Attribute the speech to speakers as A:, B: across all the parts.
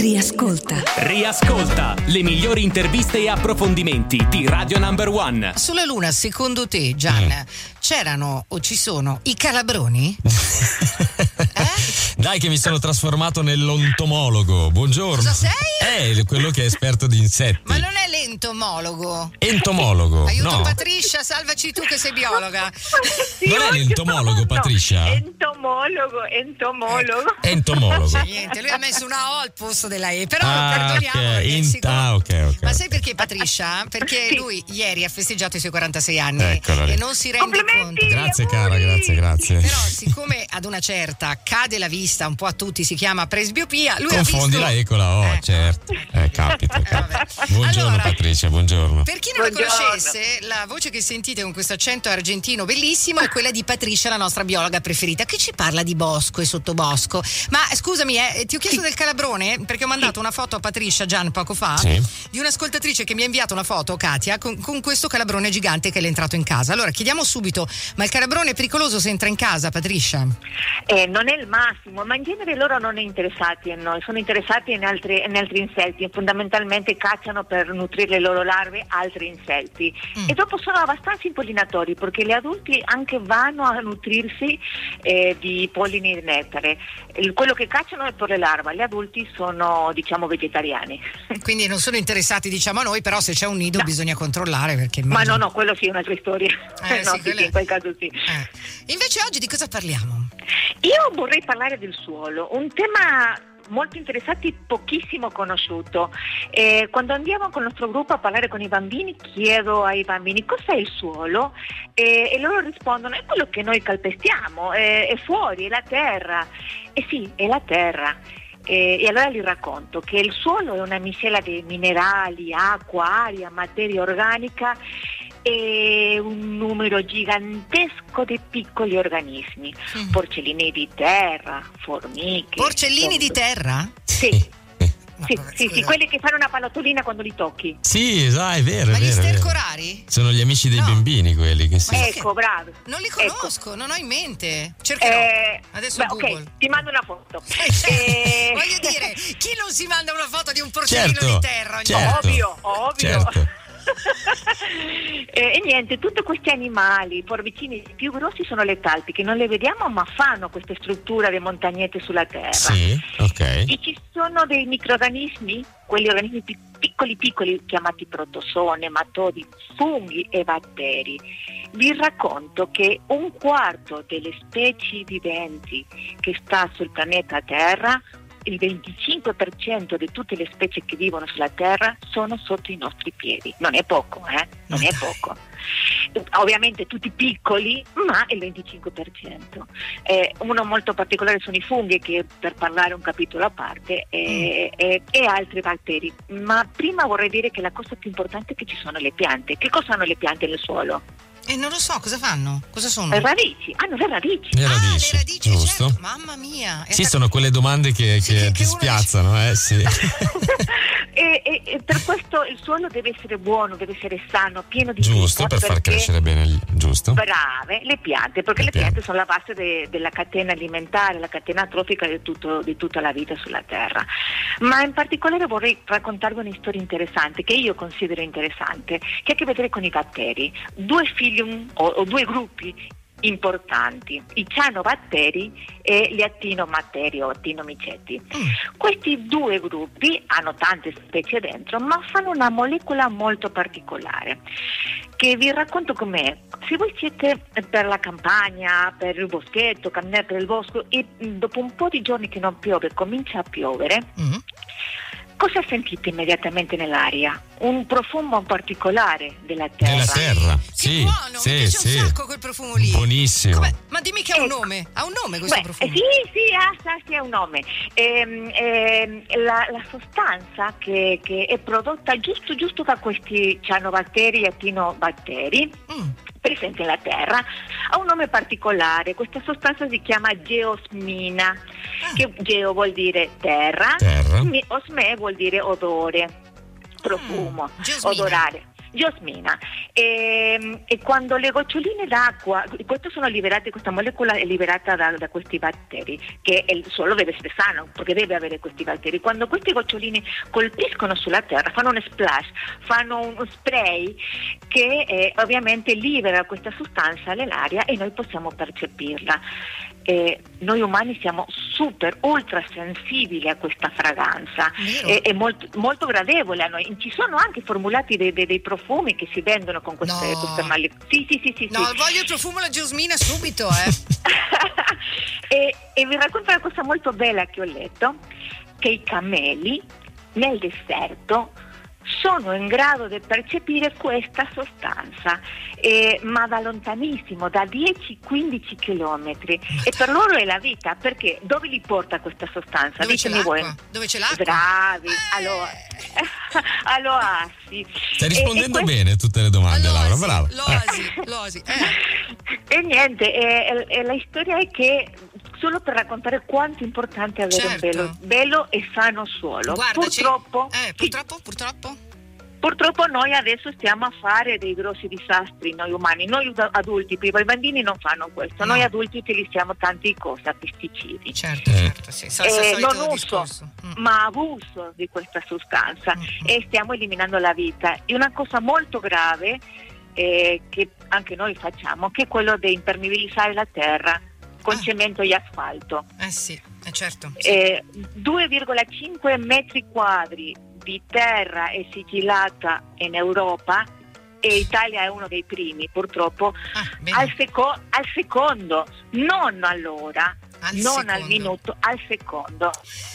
A: Riascolta.
B: Riascolta le migliori interviste e approfondimenti di Radio Number One.
C: Sulla Luna, secondo te, Gian,
D: Mm.
C: c'erano o ci sono i calabroni?
D: Dai che mi sono trasformato nell'ontomologo. Buongiorno.
C: Cosa sei?
D: Eh, quello che è esperto di insetti.
C: Ma non è l'entomologo.
D: Entomologo.
C: Aiuto
D: no.
C: Patricia, salvaci tu che sei biologa.
D: Non è l'entomologo, Patricia?
E: Entomologo, entomologo.
D: Entomologo.
C: Niente, lui ha messo una O al posto della E, però
D: Ah,
C: perdoniamo.
D: ok.
C: perché
D: In- ah, ok, ok.
C: Ma sai perché Patricia? Perché
E: Sì.
C: lui ieri ha festeggiato i suoi 46 anni
D: Eccola lì.
C: e non si rende
E: Complimenti!
C: conto.
D: Grazie cara, grazie, grazie.
C: Però siccome ad una certa cade la vista un po' a tutti, si chiama presbiopia, lui
D: Confondi
C: ha visto...
D: la E con la O,
C: Eh.
D: certo. Eh, capita.
C: Eh.
D: Buongiorno
C: Allora-
D: Patricia, buongiorno.
C: Per chi non la
E: Buongiorno.
C: conoscesse, la voce che sentite con questo accento argentino bellissimo è quella di Patricia, la nostra biologa preferita, che ci parla di bosco e sottobosco. Ma scusami, eh, ti ho chiesto del calabrone perché ho mandato una foto a Patricia Gian poco fa
D: Sì.
C: di un'ascoltatrice che mi ha inviato una foto, Katia, con, con questo calabrone gigante che le è entrato in casa. Allora chiediamo subito, ma il calabrone è pericoloso se entra in casa, Patricia?
E: Eh, non è il massimo, ma in genere loro non sono interessati a noi, sono interessati in altri, in altri insetti, fondamentalmente cacciano per nutrire le loro larve altri insetti
C: Mm.
E: e dopo sono abbastanza impollinatori perché gli adulti anche vanno a nutrirsi eh, di polline e nettare. Il- quello che cacciano è per le larve, gli adulti sono diciamo vegetariani.
C: Quindi non sono interessati, diciamo a noi, però se c'è un nido
E: No.
C: bisogna controllare perché
E: Ma
C: immagino-
E: no, no, quello sì è un'altra storia.
C: Eh,
E: no,
C: sì,
E: sì,
C: quella-
E: sì, in quel caso sì.
C: Eh. Invece oggi di cosa parliamo?
E: Io vorrei parlare del suolo, un tema molto interessante e pochissimo conosciuto. Eh, quando andiamo con il nostro gruppo a parlare con i bambini, chiedo ai bambini cos'è il suolo Eh, e loro rispondono è quello che noi calpestiamo, eh, è fuori, è la terra. E sì, è la terra. Eh, e allora gli racconto che il suolo è una miscela di minerali, acqua, aria, materia organica e un numero gigantesco di piccoli organismi,
C: Mm.
E: porcellini di terra, formiche.
C: Porcellini di
E: torbe-
C: terra?
E: Sì,
C: Ma
E: sì, sì, sì, quelli che fanno una pallotolina quando li tocchi.
D: Sì, sai, è vero,
C: Ma
D: è
C: gli
D: vero. è vero.
C: stercorari?
D: Sono gli amici dei
C: No.
D: bambini quelli che sì.
C: Ma-
E: Ecco, bravo.
C: Non li
E: Ecco.
C: conosco, non ho in mente. Cercherò.
E: Eh,
C: Adesso
E: beh,
C: Google.
E: ok, ti mando una foto.
C: Eh, cioè,
E: Eh,
C: Voglio dire, chi non si manda una foto di un porcellino
D: Certo,
C: di terra?
D: certo.
E: Ovvio, ovvio.
D: Certo.
E: Eh, e niente, tutti questi animali, i porvicini più grossi sono le talpi, che non le vediamo ma fanno queste strutture di montagnette sulla terra.
D: Sì, ok.
E: E ci sono dei microorganismi, quegli organismi pi- piccoli piccoli chiamati protozoo, nematodi, funghi e batteri. Vi racconto che un quarto delle specie viventi che sta sul pianeta Terra, il 25% di tutte le specie che vivono sulla Terra sono sotto i nostri piedi. Non è poco, eh? Non è poco. Ovviamente tutti piccoli, ma il 25%. Eh, uno molto particolare sono i funghi, che per parlare un capitolo a parte, e, e- e altri batteri. Ma prima vorrei dire che la cosa più importante è che ci sono le piante. Che cosa hanno le piante nel suolo?
C: Eh, non lo so, cosa fanno? Cosa sono?
E: Le radici. Hanno le radici.
D: Le
C: Ah,
D: radici,
C: le radici,
D: giusto?
C: certo. Mamma mia. È
D: Sì, sono quelle domande che,
C: Sì,
D: che
C: che-
D: ti spiazzano, eh sì.
E: e, e- e per questo il suolo deve essere buono, deve essere sano, pieno di
D: giusto, per far crescere bene, il- giusto?
E: Brave, le piante, perché
D: Le
E: le, piante.
D: piante.
E: sono la base de- della catena alimentare, la catena trofica di, tutto- di tutta la vita sulla Terra. Ma in particolare vorrei raccontarvi una storia interessante, che io considero interessante, che ha a che vedere con i batteri. Due filium o, o due gruppi importanti, i cianobatteri e gli attinobatteri o attinomicetti.
C: Mm.
E: Questi due gruppi hanno tante specie dentro, ma fanno una molecola molto particolare che vi racconto com'è. Se voi siete per la campagna, per il boschetto, camminare per il bosco e mh, dopo un po' di giorni che non piove, comincia a piovere,
C: Mm.
E: Cosa sentite immediatamente nell'aria? Un profumo particolare della terra.
D: Nella terra,
C: Che
D: sì,
C: buono,
D: sì,
C: mi piace
D: sì.
C: un sacco quel profumo lì.
D: Buonissimo.
C: Com'è? Ma dimmi che ha un
E: Ecco.
C: nome. Ha un nome questo
E: Beh,
C: profumo?
E: Sì, sì, ha, sa, sì, ha un nome. Ehm, ehm, la, la sostanza che, che è prodotta giusto, giusto da questi cianobatteri e attinobatteri
C: Mm.
E: Presenti nella terra ha un nome particolare. Questa sostanza si chiama geosmina, che geo vuol dire terra,
D: Terra.
E: osme vuol dire odore, profumo,
C: Mm, geosmina.
E: odorare. Giosmina. E, e, quando le goccioline d'acqua, queste sono liberate, questa molecola è liberata da, da, questi batteri, che il suolo deve essere sano, perché deve avere questi batteri. Quando queste goccioline colpiscono sulla terra, fanno un splash, fanno un spray che eh, ovviamente libera questa sostanza nell'aria e noi possiamo percepirla eh, noi umani siamo super, ultra sensibili a questa fragranza, è, è molto, molto, gradevole a noi. Ci sono anche formulati dei, dei, dei profumi che si vendono con queste, no. queste mali.
C: Sì, sì, sì, sì, No, sì. voglio il profumo la Giosmina subito, eh.
E: e, e vi racconto una cosa molto bella che ho letto, che i cameli nel deserto sono in grado di percepire questa sostanza, eh, ma da lontanissimo, da 10-15 chilometri. E per loro è la vita, perché dove li porta questa sostanza?
C: Dove c'è voi. Dove c'è l'acqua?
E: Bravi, eh. allora, all'oasi.
D: Stai rispondendo e bene a tutte le domande, Laura, brava.
C: L'oasi, l'oasi.
E: Eh. E niente, e, la storia è che solo per raccontare quanto è importante avere certo. un bello, bello, e sano suolo.
C: Guardaci.
E: Purtroppo,
C: eh, purtroppo, sì. purtroppo.
E: Purtroppo noi adesso stiamo a fare dei grossi disastri, noi umani, noi adulti, prima i bambini non fanno questo, no. noi adulti utilizziamo tanti cose, pesticidi.
C: Certo, certo, sì.
E: eh, non uso, mm. ma abuso di questa sostanza mm. e stiamo eliminando la vita. È una cosa molto grave eh, che anche noi facciamo, che è quello di impermeabilizzare la terra con ah. cemento e asfalto.
C: Eh sì, eh certo.
E: Sì. Eh, 2,5 metri quadri di terra è sigillata in Europa e Italia è uno dei primi purtroppo ah, al, seco- al, secondo, non all'ora, al non secondo. al minuto, al secondo.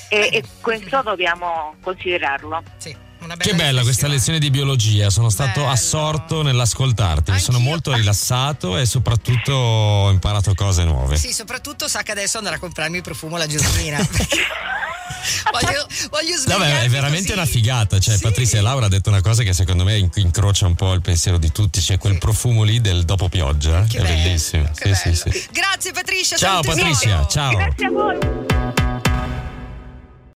E: E, e questo dobbiamo considerarlo.
D: Sì. Che bella questa lezione di biologia, sono stato Bello. assorto nell'ascoltarti, Anch'io. sono molto rilassato e soprattutto ho imparato cose nuove.
C: Sì, soprattutto sa che adesso andrà a comprarmi il profumo la Giusmina. voglio, voglio
D: Vabbè, è veramente così. una figata. Cioè, sì. Patrizia e Laura ha detto una cosa che secondo me incrocia un po' il pensiero di tutti. C'è quel sì. profumo lì del dopo pioggia. Che è bello, bellissimo. Sì, sì,
C: Grazie, Patrizia.
D: Ciao, Patrizia. Ciao.
E: Grazie a voi.